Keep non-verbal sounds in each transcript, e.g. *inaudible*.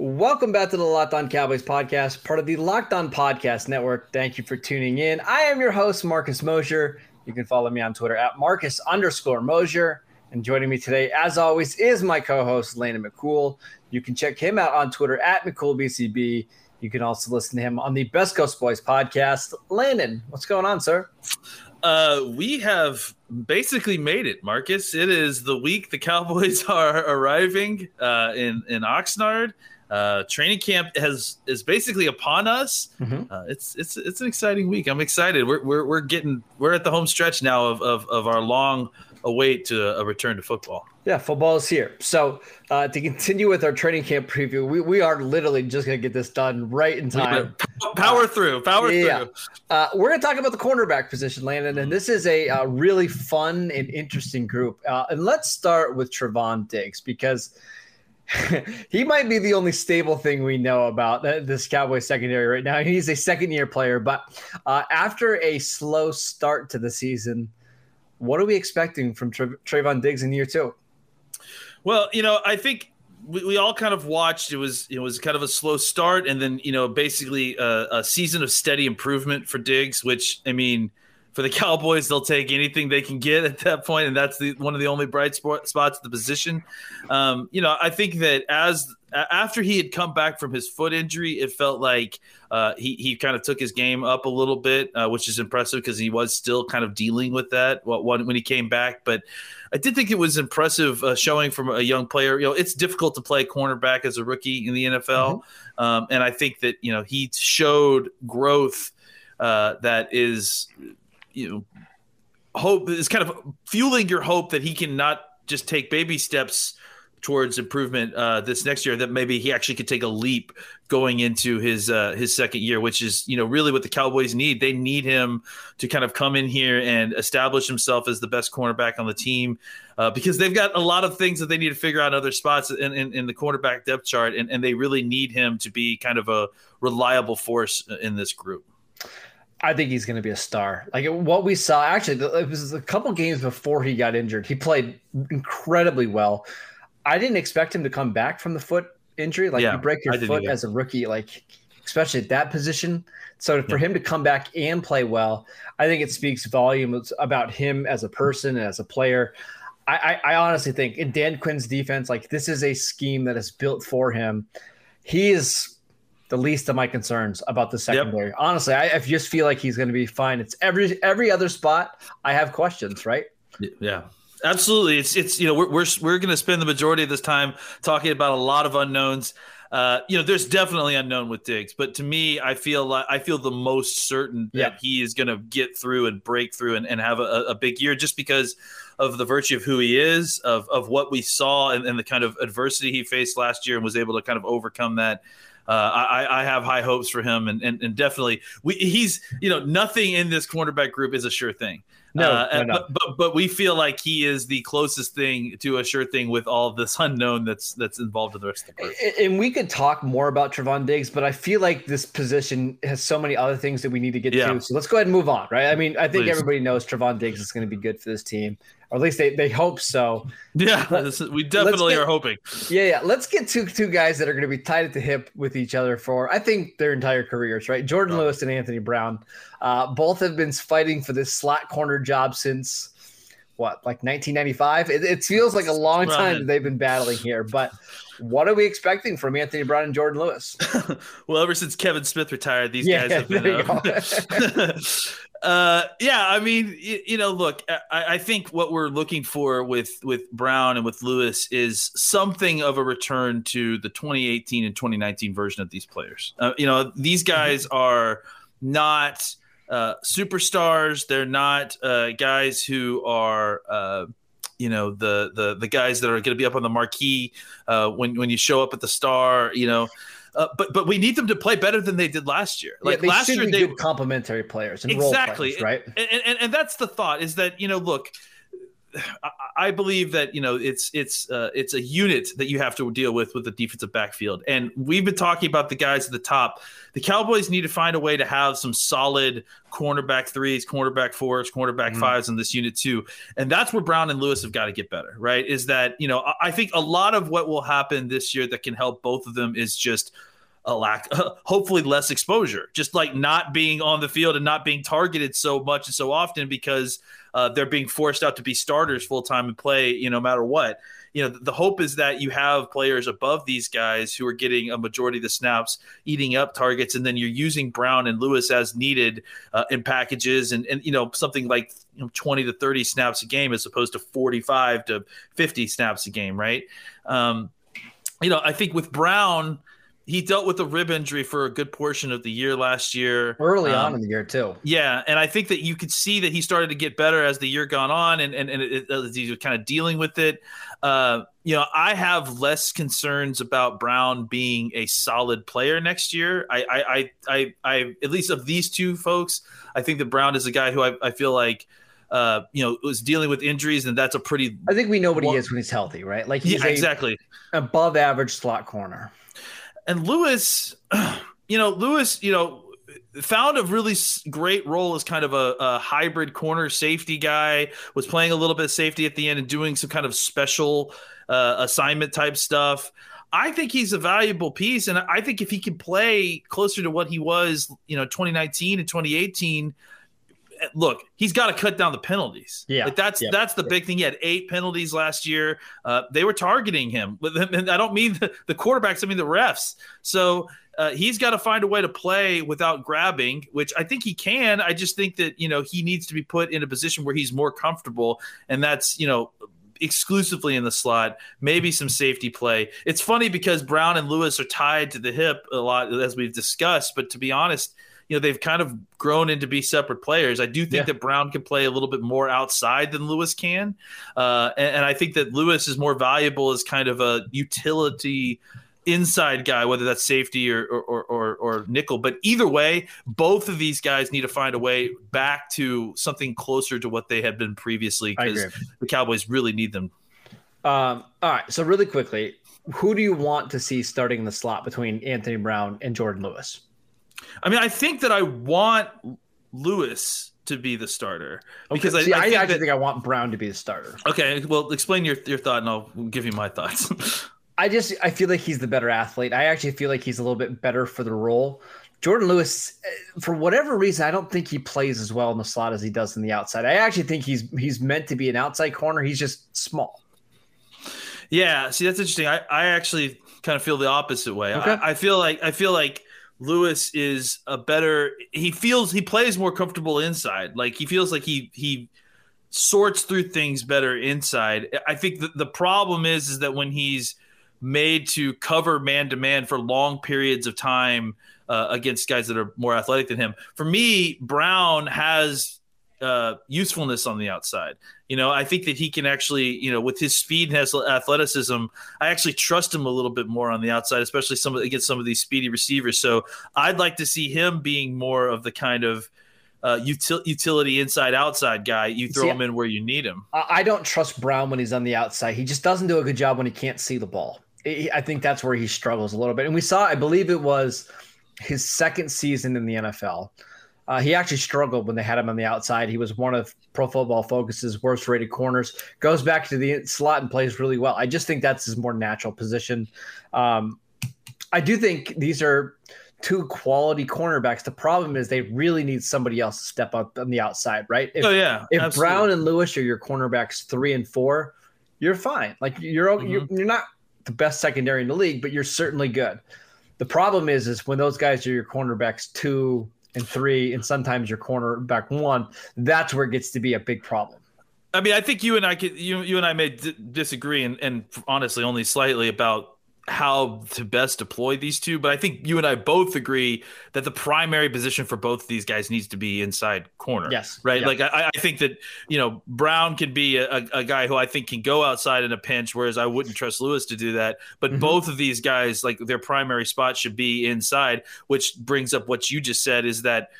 Welcome back to the Locked On Cowboys podcast, part of the Locked On Podcast Network. Thank you for tuning in. I am your host, Marcus Mosher. You can follow me on Twitter at Marcus underscore Mosher. And joining me today, as always, is my co-host, Landon McCool. You can check him out on Twitter at McCoolBCB. You can also listen to him on the Best Coast Boys podcast. Landon, what's going on, sir? Uh, we have basically made it, Marcus. It is the week the Cowboys *laughs* are arriving uh, in in Oxnard. Uh, training camp has is basically upon us. Mhm. Uh, it's it's it's an exciting week. I'm excited. We're we're, we're getting we're at the home stretch now of of, of our long await to a return to football. Yeah, football is here. So uh, to continue with our training camp preview, we, we are literally just going to get this done right in time. *laughs* Power through, power Yeah. through. Uh, we're going to talk about the cornerback position, Landon, and this is a uh, really fun and interesting group. Uh, and let's start with Trevon Diggs because *laughs* he might be the only stable thing we know about this Cowboy secondary right now. *laughs* He's a second year player, but uh, after a slow start to the season, what are we expecting from Tre- Trevon Diggs in year two? Well, you know, I think we, we all kind of watched. It was it was kind of a slow start, and then you know, basically a, a season of steady improvement for Diggs. Which I mean, for the *laughs* Cowboys, they'll take anything they can get at that point, and that's the one of the only bright spot, spots at the position. Um, you know, I think that as after he had come back from his foot injury, it felt like uh, he he kind of took his game up a little bit, uh, which is impressive because he was still kind of dealing with that when when he came back, but. I did think it was impressive uh, showing from a young player. You know, it's difficult to play cornerback as a rookie in the NFL, um, and I think that you know he showed growth uh, that is, you know, hope is kind of fueling your hope that he can not just take baby steps towards improvement uh, this next year. That maybe he actually could take a leap going into his uh, his second year, which is you know really what the Cowboys need. They need him to kind of come in here and establish himself as the best cornerback on the team uh, because they've got a lot of things that they need to figure out in other spots in, in, in the cornerback depth chart, and, and they really need him to be kind of a reliable force in this group. I think he's going to be a star. Like what we saw, actually, it was a couple games before he got injured. He played incredibly well. I didn't expect him to come back from the foot injury. Like Yeah, you break your foot either. as a rookie, like especially at that position. So for Yeah. him to come back and play well, I think it speaks volumes about him as a person and as a player. I, I, I honestly think in Dan Quinn's defense, like this is a scheme that is built for him. He is the least of my concerns about the secondary. Honestly, I, I just feel like he's going to be fine. It's every every other spot I have questions, right? Yeah, Absolutely, it's it's you know we're we're we're going to spend the majority of this time talking about a lot of unknowns. Uh, you know, there's definitely unknown with Diggs, but to me, I feel like I feel the most certain that Yeah. he is going to get through and break through and, and have a, a big year just because of the virtue of who he is, of of what we saw and, and the kind of adversity he faced last year and was able to kind of overcome that. Uh, I, I have high hopes for him, and, and, and definitely we, he's you know nothing in this cornerback group is a sure thing. No, Uh, no, no. But, but but we feel like he is the closest thing to a sure thing with all this unknown that's that's involved in the rest of the group. And we could talk more about Trevon Diggs, but I feel like this position has so many other things that we need to get Yeah. to. So let's go ahead and move on, right? I mean, I think Please. everybody knows Trevon Diggs is going to be good for this team, or at least they, they hope so. Yeah, is- we definitely get- are hoping. Yeah, yeah. Let's get to two guys that are going to be tied at the hip with each other for, I think, their entire careers, right? Jourdan Oh. Lewis and Anthony Brown. Uh, both have been fighting for this slot corner job since what, like 1995? It, it feels like a long time that they've been battling here, but what are we expecting from Anthony Brown and Jourdan Lewis? *laughs* Well, ever since Kevin Smith retired, these Yeah, guys have *laughs* been. you *laughs* uh, yeah, I mean, you, you know, look, I, I think what we're looking for with with Brown and with Lewis is something of a return to the 2018 and 2019 version of these players. Uh, you know, these guys are not uh, superstars. They're not uh, guys who are. Uh, you know the the the guys that are going to be up on the marquee uh, when when you show up at the star. You know, uh, but but we need them to play better than they did last year. Yeah, Like they last year, they good complementary players and exactly players, right? and, and and that's the thought is that you know look I, believe that you know it's it's uh, it's a unit that you have to deal with with the defensive backfield. And we've been talking about the guys at the top. The cowboys need to find a way to have some solid cornerback threes cornerback fours cornerback Mhm. fives in this unit too. And that's where brown and lewis have got to get better right? Is that you know I, I think a lot of what will happen this year that can help both of them is just a lack *laughs* hopefully less exposure. Just like not being on the field and not being targeted so much and so often because uh, they're being forced out to be starters full time and play you know no matter what. You know the hope is that you have players above these guys who are getting a majority of the snaps eating up targets and then you're using brown and lewis as needed uh, in packages and, and you know something like you know, 20 to 30 snaps a game as opposed to 45 to 50 snaps a game right? Um, you know i think with brown he dealt with a rib injury for a good portion of the year last year Early Um, on in the year too. yeah, and I think that you could see that he started to get better as the year gone on, and and, and it, as he was kind of dealing with it. Uh, you know, I have less concerns about Brown being a solid player next year. I, I, I, I, I at least of these two folks, I think that Brown is a guy who I, I feel like, uh, you know, was dealing with injuries, and that's a pretty I think we know what he is when he's healthy, right? Like he's yeah, exactly. above average slot corner. And Lewis, *clears throat* you know, Lewis, you know, found a really great role as kind of a, a hybrid corner safety guy. Was playing a little bit of safety at the end and doing some kind of special uh, assignment type stuff. I think he's a valuable piece, and I think if he can play closer to what he was, you know, 2019 and 2018. Look, he's got to cut down the penalties. Yeah, like that's yeah, that's the big thing. He had eight penalties last year. Uh, they were targeting him, but and I don't mean the, the quarterbacks. I mean the refs. So uh, he's got to find a way to play without grabbing, which I think he can. I just think that you know he needs to be put in a position where he's more comfortable, and that's you know exclusively in the slot, maybe some safety play. It's funny because Brown and Lewis are tied to the hip a lot as we've discussed, but to be honest, you know, they've kind of grown into be separate players. I do think Yeah. that Brown can play a little bit more outside than Lewis can. Uh, and, and I think that Lewis is more valuable as kind of a utility inside guy, whether that's safety or or, or or nickel. But either way, both of these guys need to find a way back to something closer to what they had been previously because the Cowboys really need them. Um, all right. So really quickly, who do you want to see starting in the slot between Anthony Brown and Jourdan Lewis? I mean, I think that I want Lewis to be the starter because See, I, I, I think actually that- think I want Brown to be the starter. okay. Well, explain your your thought, and I'll give you my thoughts. *laughs* I just I feel like he's the better athlete. I actually feel like he's a little bit better for the role. Jourdan Lewis, eh, for whatever reason, I don't think he plays as well in the slot as he does in the outside. I actually think he's he's meant to be an outside corner. He's just small. Yeah, see that's interesting. I, I actually kind of feel the opposite way. Okay. I, I feel like I feel like Lewis is a better he feels he plays more comfortable inside. Like he feels like he he sorts through things better inside. I think the, the problem is is that when he's made to cover man to man for long periods of time uh, against guys that are more athletic than him. For me, Brown has uh, usefulness on the outside. You know, I think that he can actually, you know, with his speed and his athleticism, I actually trust him a little bit more on the outside, especially some of, against some of these speedy receivers. So I'd like to see him being more of the kind of uh, util- utility inside outside guy. You throw see, him in where you need him. I don't trust Brown when he's on the outside. He just doesn't do a good job when he can't see the ball. I think that's where he struggles a little bit. And we saw, I believe it was his second season in the NFL. Uh, he actually struggled when they had him on the outside. He was one of Pro Football Focus's worst rated corners. Goes back to the slot and plays really well. I just think that's his more natural position. Um, I do think these are two quality cornerbacks. The problem is they really need somebody else to step up on the outside, right? If, oh yeah. If absolutely. Brown and Lewis are your cornerbacks three and four, you're fine. Like you're mm-hmm. you're, you're not the best secondary in the league, but you're certainly good. The problem is, is when those guys are your cornerbacks two and three, and sometimes your cornerback one, that's where it gets to be a big problem. I mean, I think you and I could you you and I may d- disagree, and, and honestly, only slightly about how to best deploy these two, but I think you and I both agree that the primary position for both of these guys needs to be inside corner. Yes. Right. Like I, I, think that, you know, Brown can be a, a, guy who I think can go outside in a pinch, whereas I wouldn't trust Lewis to do that. But mm-hmm. both of these guys, like their primary spot should be inside, which brings up what you just said is that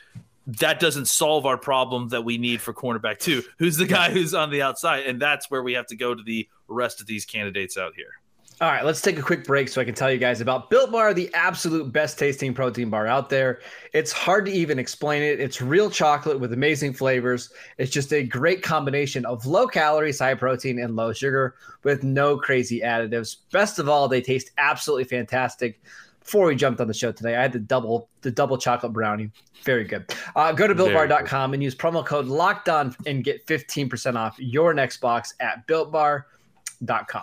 that doesn't solve our problem that we need for cornerback two. Who's the guy who's on the outside? And that's where we have to go to the rest of these candidates out here. All right, let's take a quick break so I can tell you guys about Built Bar, the absolute best tasting protein bar out there. It's hard to even explain it. It's real chocolate with amazing flavors. It's just a great combination of low calories, high protein, and low sugar with no crazy additives. Best of all, they taste absolutely fantastic. Before we jumped on the show today, I had the double the double chocolate brownie. Very good. Uh, go to builtbar.com and use promo code locked on and get 15% off your next box at builtbar.com.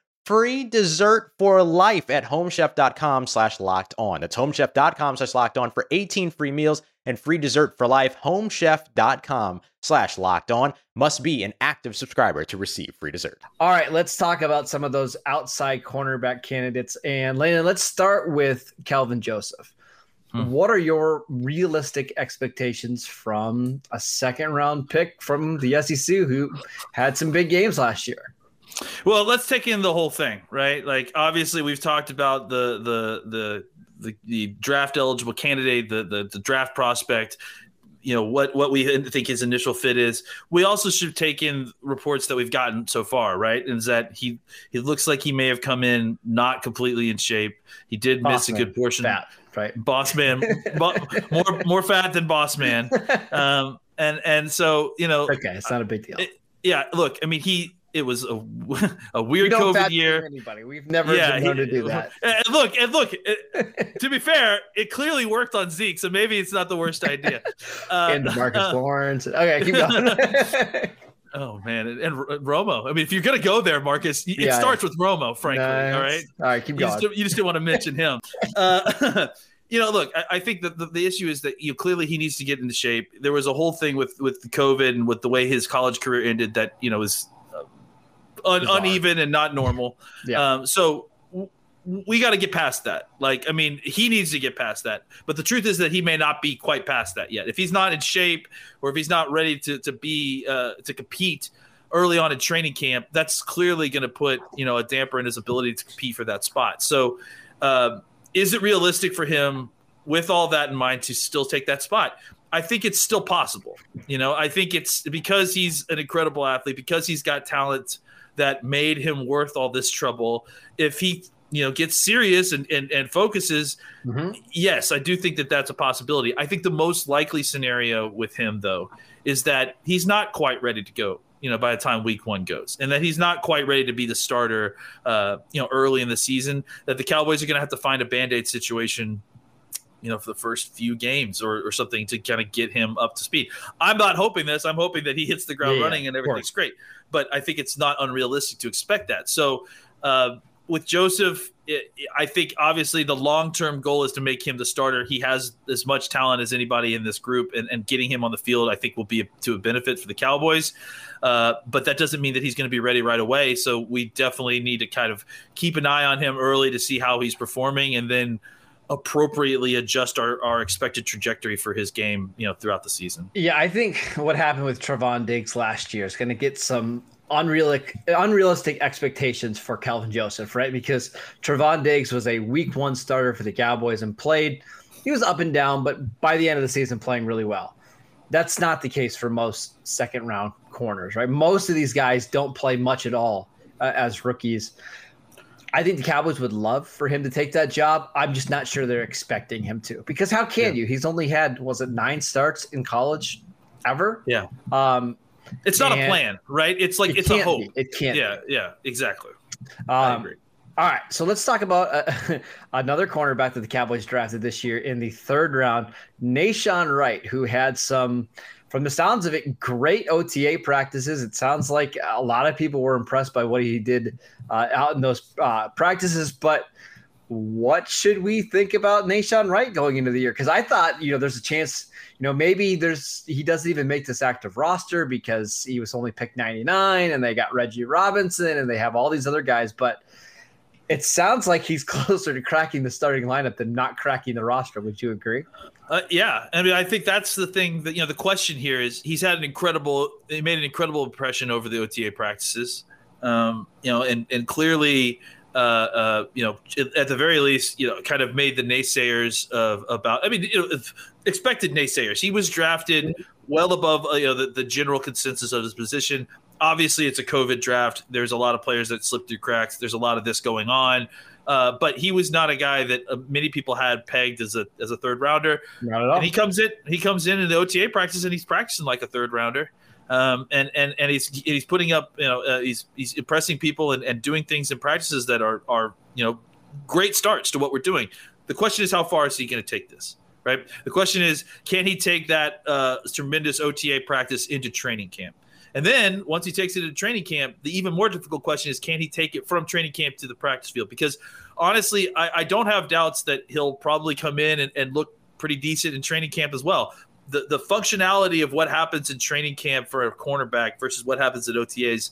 free dessert for life at homechef.com slash locked on. That's homechef.com slash locked on for 18 free meals and free dessert for life. Homechef.com slash locked on must be an active subscriber to receive free dessert. All right, let's talk about some of those outside cornerback candidates. And Landon, let's start with Kelvin Joseph. Hmm. What are your realistic expectations from a second round pick from the SEC who had some big games last year? Well, let's take in the whole thing, right? Like obviously we've talked about the the the the, the draft eligible candidate, the, the the draft prospect, you know what what we think his initial fit is. We also should take in reports that we've gotten so far, right? Is that he he looks like he may have come in not completely in shape. He did boss miss man. a good portion. Fat, right? Boss man, bo- more more fat than boss man. *laughs* Um, and and so you know, okay, it's not a big deal. It, yeah, look, I mean, he it was a, *laughs* a weird COVID year. Anybody, we've never yeah, known he, to do that. *laughs* And look, and look. It, *laughs* to be fair, it clearly worked on Zeke, so maybe it's not the worst idea. Uh, and Marcus uh, Lawrence. Okay, keep going. oh man, and, and, Romo. I mean, if you're gonna go there, Marcus, it yeah, starts with Romo. Frankly, nice. all right. All right, keep you going. Just, you just didn't want to mention him. Uh, you know, look, I, I think that the, the, issue is that you know, clearly he needs to get into shape. There was a whole thing with with COVID and with the way his college career ended that you know was un- uneven and not normal. yeah. Um, so w- we got to get past that. Like, I mean, he needs to get past that. But the truth is that he may not be quite past that yet. If he's not in shape or if he's not ready to to be uh, to compete early on in training camp, that's clearly going to put you know a damper in his ability to compete for that spot. So, uh, is it realistic for him? with all that in mind to still take that spot. I think it's still possible. You know, I think it's because he's an incredible athlete, because he's got talent that made him worth all this trouble. If he, you know, gets serious and and, and focuses, mm-hmm. yes, I do think that that's a possibility. I think the most likely scenario with him, though, is that he's not quite ready to go. You know, by the time week one goes, and that he's not quite ready to be the starter. Uh, you know, early in the season, that the Cowboys are going to have to find a band aid situation you know, for the first few games or, or something to kind of get him up to speed. I'm not hoping this. I'm hoping that he hits the ground yeah, running and everything's great. But I think it's not unrealistic to expect that. So uh, with Joseph, it, I think obviously the long term goal is to make him the starter. He has as much talent as anybody in this group, and, and getting him on the field, I think, will be a, to a benefit for the Cowboys. Uh, but that doesn't mean that he's going to be ready right away. So we definitely need to kind of keep an eye on him early to see how he's performing, and then appropriately adjust our, our expected trajectory for his game, you know, throughout the season. Yeah, I think *laughs* what happened with Trevon Diggs last year is going to get some unrealistic unrealistic expectations for Kelvin Joseph, right? Because Trevon Diggs was a week one starter for the Cowboys and played. He was up and down, but by the end of the season, playing really well. That's not the case for most second round corners, right? Most of these guys don't play much at all uh, as rookies. I think the Cowboys would love for him to take that job. I'm just not sure they're expecting him to because how can yeah. you? He's only had was it nine starts in college ever? Yeah. Um, it's not a plan, right? It's like it it's a hope. Be. It can't. Yeah, be. yeah, exactly. Um, I agree. All right, so let's talk about uh, *laughs* another cornerback that the Cowboys drafted this year in the third round, Nahshon Wright, who had some from the sounds of it, great OTA practices. It sounds like a lot of people were impressed by what he did uh, out in those uh, practices. But what should we think about Nahshon Wright going into the year? Because I thought, you know, there's a chance, you know, maybe there's he doesn't even make this active roster because he was only picked 99 and they got Reggie Robinson and they have all these other guys. But it sounds like he's *laughs* closer to cracking the starting lineup than not cracking the roster. Would you agree? Uh, yeah, I mean, I think that's the thing that you know. The question here is he's had an incredible, he made an incredible impression over the OTA practices, um, you know, and and clearly, uh, uh, you know, at the very least, you know, kind of made the naysayers of about. I mean, you know, expected naysayers. He was drafted well above uh, you know the, the general consensus of his position. Obviously, it's a COVID draft. There's a lot of players that slip through cracks. There's a lot of this going on. Uh, but he was not a guy that uh, many people had pegged as a as a third rounder. Not at all. And he comes in, he comes in in the OTA practice, and he's practicing like a third rounder. Um, and and and he's he's putting up, you know, uh, he's he's impressing people and, and doing things in practices that are are you know great starts to what we're doing. The question is, how far is he going to take this? Right. The question is, can he take that uh, tremendous OTA practice into training camp? And then once he takes it to training camp, the even more difficult question is can he take it from training camp to the practice field? Because honestly, I, I don't have doubts that he'll probably come in and, and look pretty decent in training camp as well. The, the functionality of what happens in training camp for a cornerback versus what happens at OTAs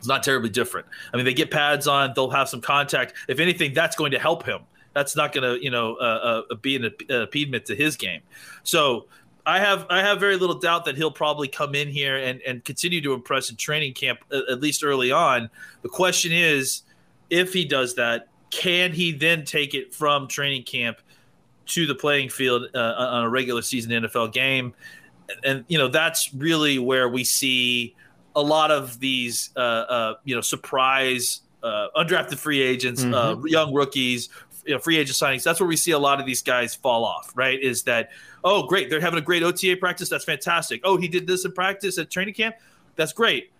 is not terribly different. I mean, they get pads on, they'll have some contact. If anything, that's going to help him. That's not going to, you know, uh, uh, be an impediment to his game. So I have I have very little doubt that he'll probably come in here and, and continue to impress in training camp at least early on. The question is, if he does that, can he then take it from training camp to the playing field uh, on a regular season NFL game? And, and, you know that's really where we see a lot of these uh, uh, you know surprise uh, undrafted free agents, uh, mm-hmm. young rookies, you know, free agent signings. That's where we see a lot of these guys fall off. Right? Is that oh, great. They're having a great OTA practice. That's fantastic. Oh, he did this in practice at training camp. That's great.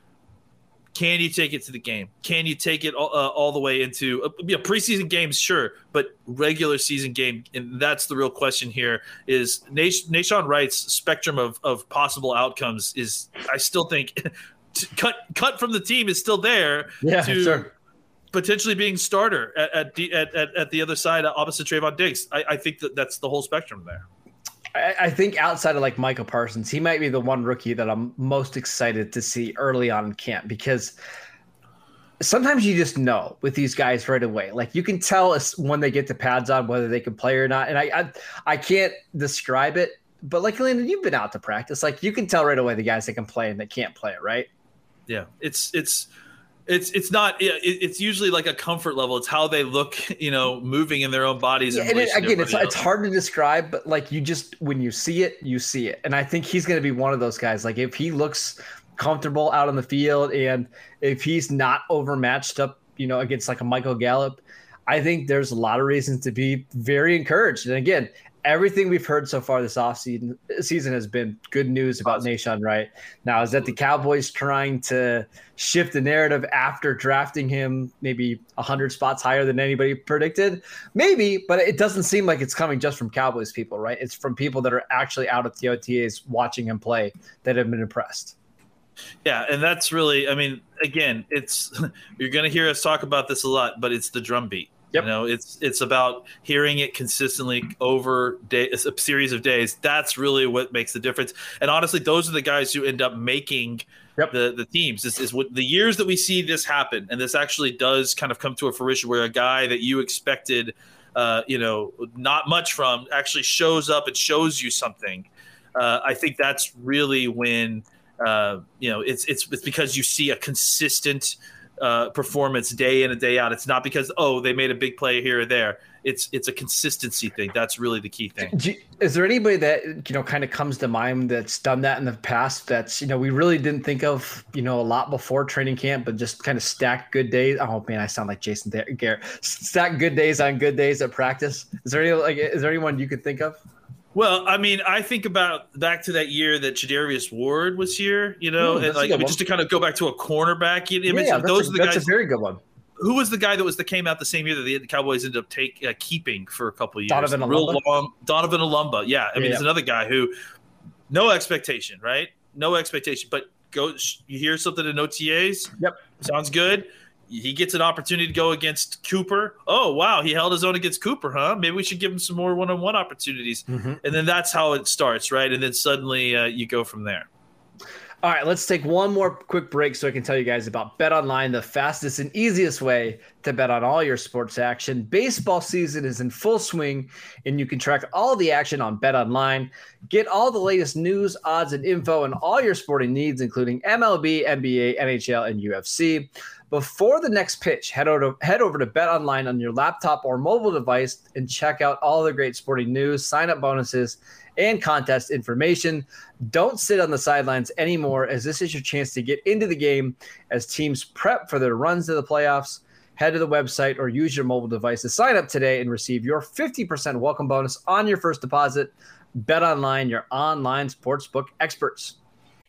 Can you take it to the game? Can you take it all, uh, all the way into uh, know, preseason games? Sure, but regular season game, and that's the real question here. Is Nahshon Wright's spectrum of, of possible outcomes is I still think *laughs* cut cut from the team is still there. Yeah, to, sure potentially being starter at at, at, at, the other side opposite Trevon Diggs. I, I, think that that's the whole spectrum there. I, I think outside of like Micah Parsons, he might be the one rookie that I'm most excited to see early on in camp because sometimes you just know with these guys right away. Like you can tell us when they get the pads on whether they can play or not. And I I, I can't describe it, but like Landon, you've been out to practice. Like you can tell right away the guys that can play and that can't play right? Yeah, it's it's it's it's not it's usually like a comfort level. It's how they look you know moving in their own bodies yeah, and it, again it's, else. it's hard to describe but like you just when you see it you see it. And i think he's going to be one of those guys. Like if he looks comfortable out on the field and if he's not overmatched up you know against like a michael gallup i think there's a lot of reasons to be very encouraged. And again everything we've heard so far this offseason season has been good news about Nahshon. Wright. Now, is that the Cowboys trying to shift the narrative after drafting him maybe 100 spots higher than anybody predicted? Maybe, but it doesn't seem like it's coming just from Cowboys people, right? It's from people that are actually out at the OTAs watching him play that have been impressed. Yeah, and that's really, I mean, again, it's *laughs* you're going to hear us talk about this a lot, but it's the drum beat Yep. You know, it's it's about hearing it consistently over day, a series of days. That's really what makes the difference. And honestly, those are the guys who end up making yep. the the teams. This is what the years that we see this happen, and this actually does kind of come to a fruition where a guy that you expected, uh, you know, not much from actually shows up and shows you something. Uh, I think that's really when uh, you know it's it's it's because you see a consistent uh, performance day in and day out. It's not because oh they made a big play here or there. It's it's a consistency thing. That's really the key thing. Is there anybody that you know kind of comes to mind that's done that in the past? That's you know we really didn't think of you know a lot before training camp, but just kind of stack good days. Oh man, I sound like Jason Garrett. Stack good days on good days at practice. Is there any like is there anyone you could think of? Well, I mean, I think about back to that year that Charvarius Ward was here, you know, Ooh, and like I mean, just to kind of go back to a cornerback image. Yeah, those a, are the that's guys. a very good one. Who was the guy that was that came out the same year that the Cowboys ended up take uh, keeping for a couple years? Donovan Real long, Donovan Olumba. Yeah, I mean, yeah, he's another guy who no expectation, right? No expectation, but go. You hear something in OTAs. Yep, sounds good he gets an opportunity to go against Cooper. Oh wow, he held his own against Cooper, huh? Maybe we should give him some more one-on-one opportunities, mm-hmm. and then that's how it starts, right? And then suddenly uh, you go from there. All right, let's take one more quick break so I can tell you guys about Bet Online, the fastest and easiest way to bet on all your sports action. Baseball season is in full swing, and you can track all the action on Bet Online. Get all the latest news, odds, and info on all your sporting needs, including MLB, NBA, NHL, and UFC. Before the next pitch, head over to, head over to Bet Online on your laptop or mobile device and check out all the great sporting news, sign up bonuses, and contest information. Don't sit on the sidelines anymore, as this is your chance to get into the game as teams prep for their runs to the playoffs. Head to the website or use your mobile device to sign up today and receive your 50% welcome bonus on your first deposit. Bet Online, your online sportsbook experts.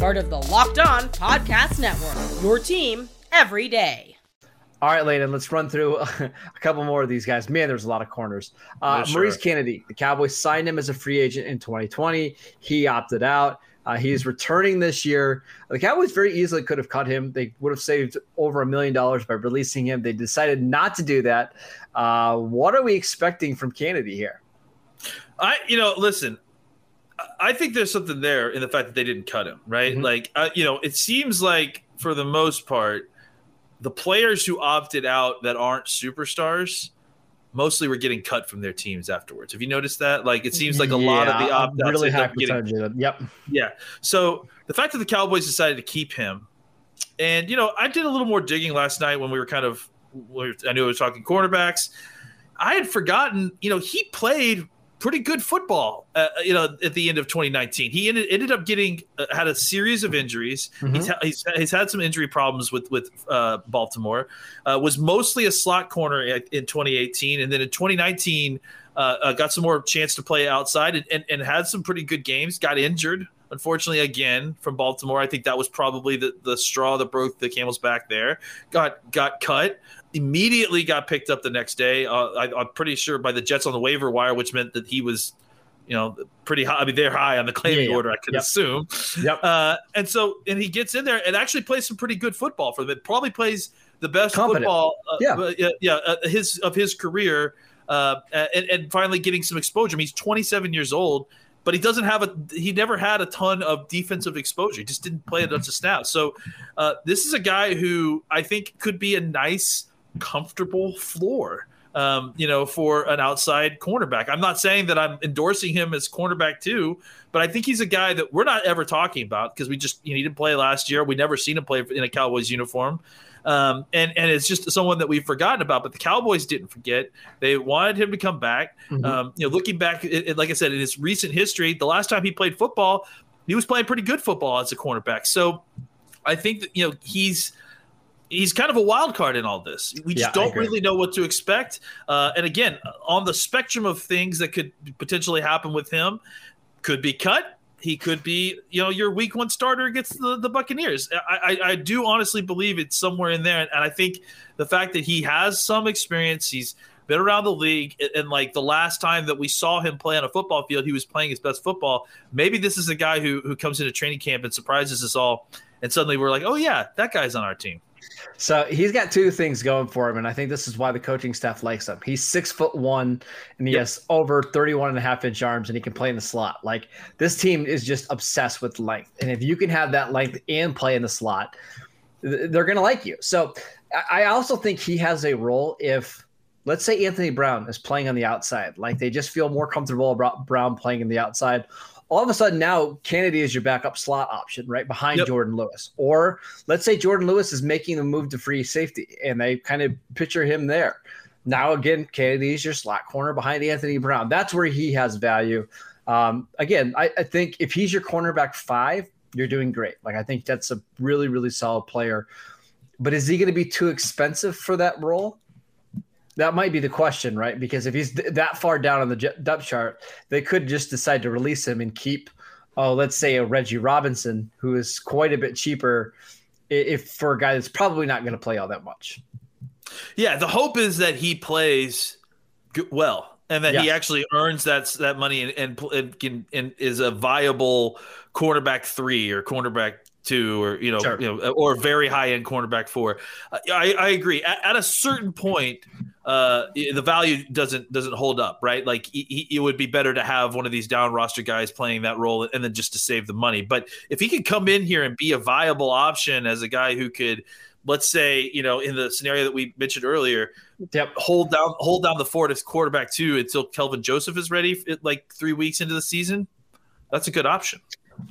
part of the Locked On Podcast Network. Your team every day. All right, Landon, let's run through *laughs* a couple more of these guys. Man, there's a lot of corners. Uh, sure. Maurice Canady, the Cowboys signed him as a free agent in 2020. He opted out. Uh, he's returning this year. The Cowboys very easily could have cut him. They would have saved over a million dollars by releasing him. They decided not to do that. Uh, what are we expecting from Canady here? I, you know, listen, I think there's something there in the fact that they didn't cut him, right? Mm-hmm. Like, uh, you know, it seems like for the most part, the players who opted out that aren't superstars mostly were getting cut from their teams afterwards. Have you noticed that? Like, it seems like a yeah, lot of the opt outs really high percentage getting, Yep. Yeah. So the fact that the Cowboys decided to keep him, and you know, I did a little more digging last night when we were kind of, I knew I was talking cornerbacks. I had forgotten, you know, he played pretty good football, uh, you know, at the end of 2019. He ended, ended up getting uh, had a series of injuries. Mm-hmm. He's, ha- he's, he's, had some injury problems with with uh, Baltimore. Uh, was mostly a slot corner in 2018, and then in 2019 uh, uh, got some more chance to play outside and, and, and had some pretty good games. Got injured. Unfortunately, again from Baltimore, I think that was probably the, the straw that broke the camel's back. There, got got cut immediately got picked up the next day. Uh, I, am pretty sure by the Jets on the waiver wire, which meant that he was, you know, pretty high. I mean, they're high on the claiming yeah, yeah. order. I could yep. assume. Yep. Uh, and so, and he gets in there and actually plays some pretty good football for them. It probably plays the best Competent. football, uh, Yeah. uh, yeah, yeah, uh, his of his career, uh, and, and finally getting some exposure. I mean, he's 27 years old, but he doesn't have a. He never had a ton of defensive exposure. He just didn't play a bunch of snaps. So, uh, this is a guy who I think could be a nice, comfortable floor. Um, you know, for an outside cornerback. I'm not saying that I'm endorsing him as cornerback too, but I think he's a guy that we're not ever talking about because we just you know, he didn't play last year. We never seen him play in a Cowboys uniform. Um, and and it's just someone that we've forgotten about. But the Cowboys didn't forget; they wanted him to come back. Um, you know, looking back, it, it- like I said, in his recent history, the last time he played football, he was playing pretty good football as a cornerback. So I think that you know he's he's kind of a wild card in all this. We just Yeah, don't really know what to expect. Uh, and again, on the spectrum of things that could potentially happen with him, could be cut. He could be, you know, your week one starter against the, the Buccaneers. I, I, I do honestly believe it's somewhere in there. And I think the fact that he has some experience, he's been around the league, and, and like the last time that we saw him play on a football field, he was playing his best football. Maybe this is a guy who, who comes into training camp and surprises us all. And suddenly we're like, oh, yeah, that guy's on our team. So he's got two things going for him, and I think this is why the coaching staff likes him. He's six foot one, and he Yep. has over 31 and a half inch arms, and he can play in the slot. Like this team is just obsessed with length, and if you can have that length and play in the slot, they're going to like you. So I I also think he has a role if. Let's say Anthony Brown is playing on the outside. Like they just feel more comfortable about Brown playing in the outside. All of a sudden now Canady is your backup slot option right behind Yep. Jourdan Lewis. Or let's say Jourdan Lewis is making the move to free safety and they kind of picture him there. Now again, Canady is your slot corner behind Anthony Brown. That's where he has value. Um, again, I, I think if he's your cornerback five, you're doing great. Like I think that's a really, really solid player. But is he going to be too expensive for that role? That might be the question, right? Because if he's th- that far down on the depth chart, they could just decide to release him and keep, oh, let's say a Reggie Robinson, who is quite a bit cheaper, if for a guy that's probably not going to play all that much. Yeah, the hope is that he plays g- well and that he actually earns that that money and and, and can and is a viable cornerback three or cornerback two or you know Sure. you know or very high end cornerback four. I, I agree. At, at a certain point, uh, the value doesn't doesn't hold up, right? Like he, he- it would be better to have one of these down roster guys playing that role and then just to save the money. But if he could come in here and be a viable option as a guy who could. Let's say, you know, in the scenario that we mentioned earlier, Yep. hold down hold down the fort as quarterback too until Kelvin Joseph is ready like three weeks into the season. That's a good option.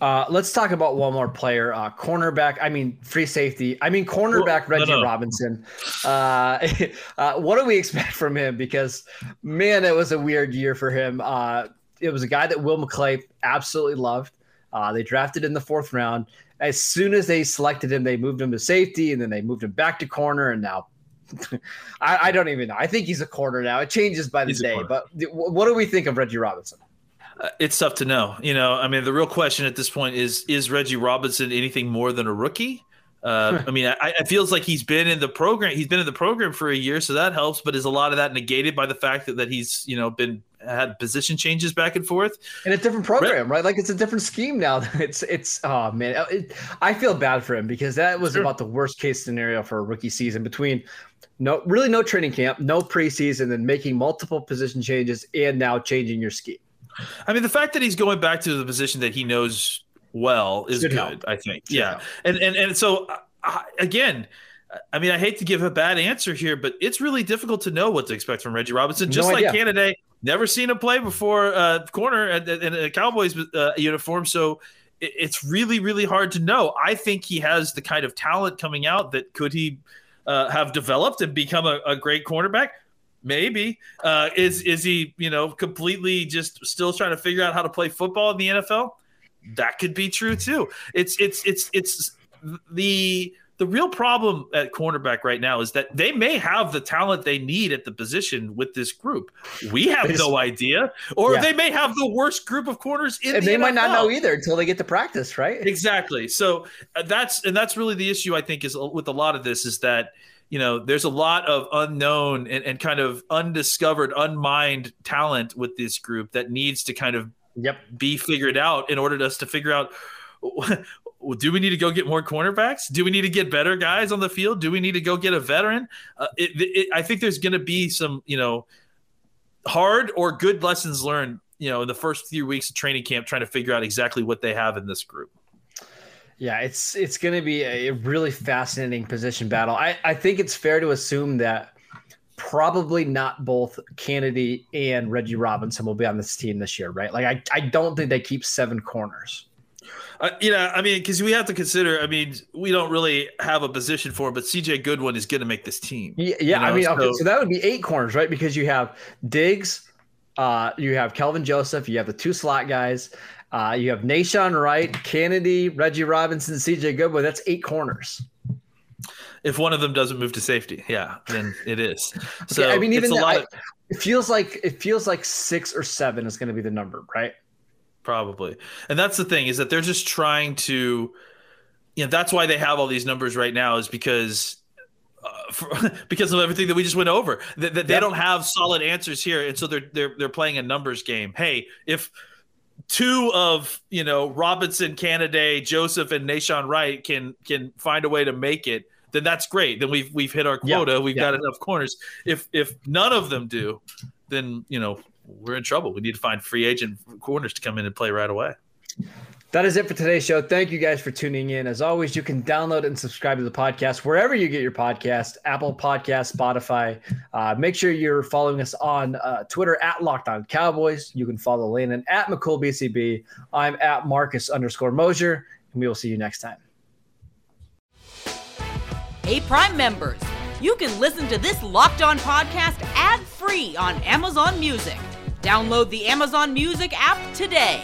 Uh, let's talk about one more player, uh, cornerback. I mean, free safety. I mean, cornerback Well, Reggie. Robinson. Uh, *laughs* uh, what do we expect from him? Because man, it was a weird year for him. Uh, it was a guy that Will McClay absolutely loved. Uh, they drafted in the fourth round. As soon as they selected him, they moved him to safety, and then they moved him back to corner, and now. *laughs* I, I don't even know. I think he's a corner now. It changes by the He's day. But what do we think of Reggie Robinson? Uh, it's tough to know. You know, I mean, the real question at this point is: Is Reggie Robinson anything more than a rookie? Uh, I mean, I, it feels like he's been in the program. He's been in the program for a year, so that helps. But is a lot of that negated by the fact that, that he's you know been had position changes back and forth? in a different program, right? Like it's a different scheme now. *laughs* It's it's oh man, it, I feel bad for him because that was Sure. about the worst case scenario for a rookie season between no really no training camp, no preseason, and making multiple position changes and now changing your scheme. I mean, the fact that he's going back to the position that he knows well is Should good. help. I think, Should yeah, help. and and and so uh, again, I mean, I hate to give a bad answer here, but it's really difficult to know what to expect from Reggie Robinson. No Just like. Canady, never seen him play before uh, corner in a Cowboys uh, uniform, so it- it's really really hard to know. I think he has the kind of talent coming out that could he uh, have developed and become a, a great cornerback. Maybe uh, is is he you know completely just still trying to figure out how to play football in the NFL? That could be true too. It's it's it's it's the the real problem at cornerback right now is that they may have the talent they need at the position with this group. We have no idea, or Yeah. they may have the worst group of corners in and the they might not know either until they get to practice, right? Exactly. So uh, that's and that's really the issue I think is uh, with a lot of this is that you know there's a lot of unknown and, and kind of undiscovered, unmined talent with this group that needs to kind of Yep. be figured out in order to us to figure out do we need to go get more cornerbacks? Do we need to get better guys on the field? Do we need to go get a veteran? Uh, it, it, I think there's going to be some, you know, hard or good lessons learned, you know, in the first few weeks of training camp, trying to figure out exactly what they have in this group. Yeah, it's it's going to be a really fascinating position battle. I, I think it's fair to assume that probably not both Canady and Reggie Robinson will be on this team this year, right? Like I, I don't think they keep seven corners. Uh, you know, I mean, because we have to consider. I mean, we don't really have a position for him, but CJ Goodwin is going to make this team. Yeah, yeah. You know? I mean, okay, so, so that would be eight corners, right? Because you have Diggs, uh, you have Kelvin Joseph, you have the two slot guys, uh, you have Nahshon Wright, Canady, Reggie Robinson, CJ Goodwin. That's eight corners. If one of them doesn't move to safety, yeah, then it is. *laughs* So okay, I mean, even that, I, of, it feels like it feels like six or seven is going to be the number, right? probably. And that's the thing is that they're just trying to, you know, that's why they have all these numbers right now is because. Uh, for, *laughs* because of everything that we just went over, that they, they, they don't have solid answers here, and so they're they're they're playing a numbers game. Hey, if two of you know Robinson, Canady, Joseph, and Nahshon Wright can can find a way to make it, then that's great. Then we've we've hit our quota. Yeah, we've yeah. got enough corners. If if none of them do, then you know we're in trouble. We need to find free agent corners to come in and play right away. That is it for today's show. Thank you guys for tuning in. As always, you can download and subscribe to the podcast wherever you get your podcast Apple Podcast, Spotify. Uh, make sure you're following us on uh, Twitter at Locked On Cowboys. You can follow Landon at McCoolBCB. I'm at Marcus underscore Mosher, and we will see you next time. Hey, Prime members, you can listen to this Locked On podcast ad free on Amazon Music. Download the Amazon Music app today.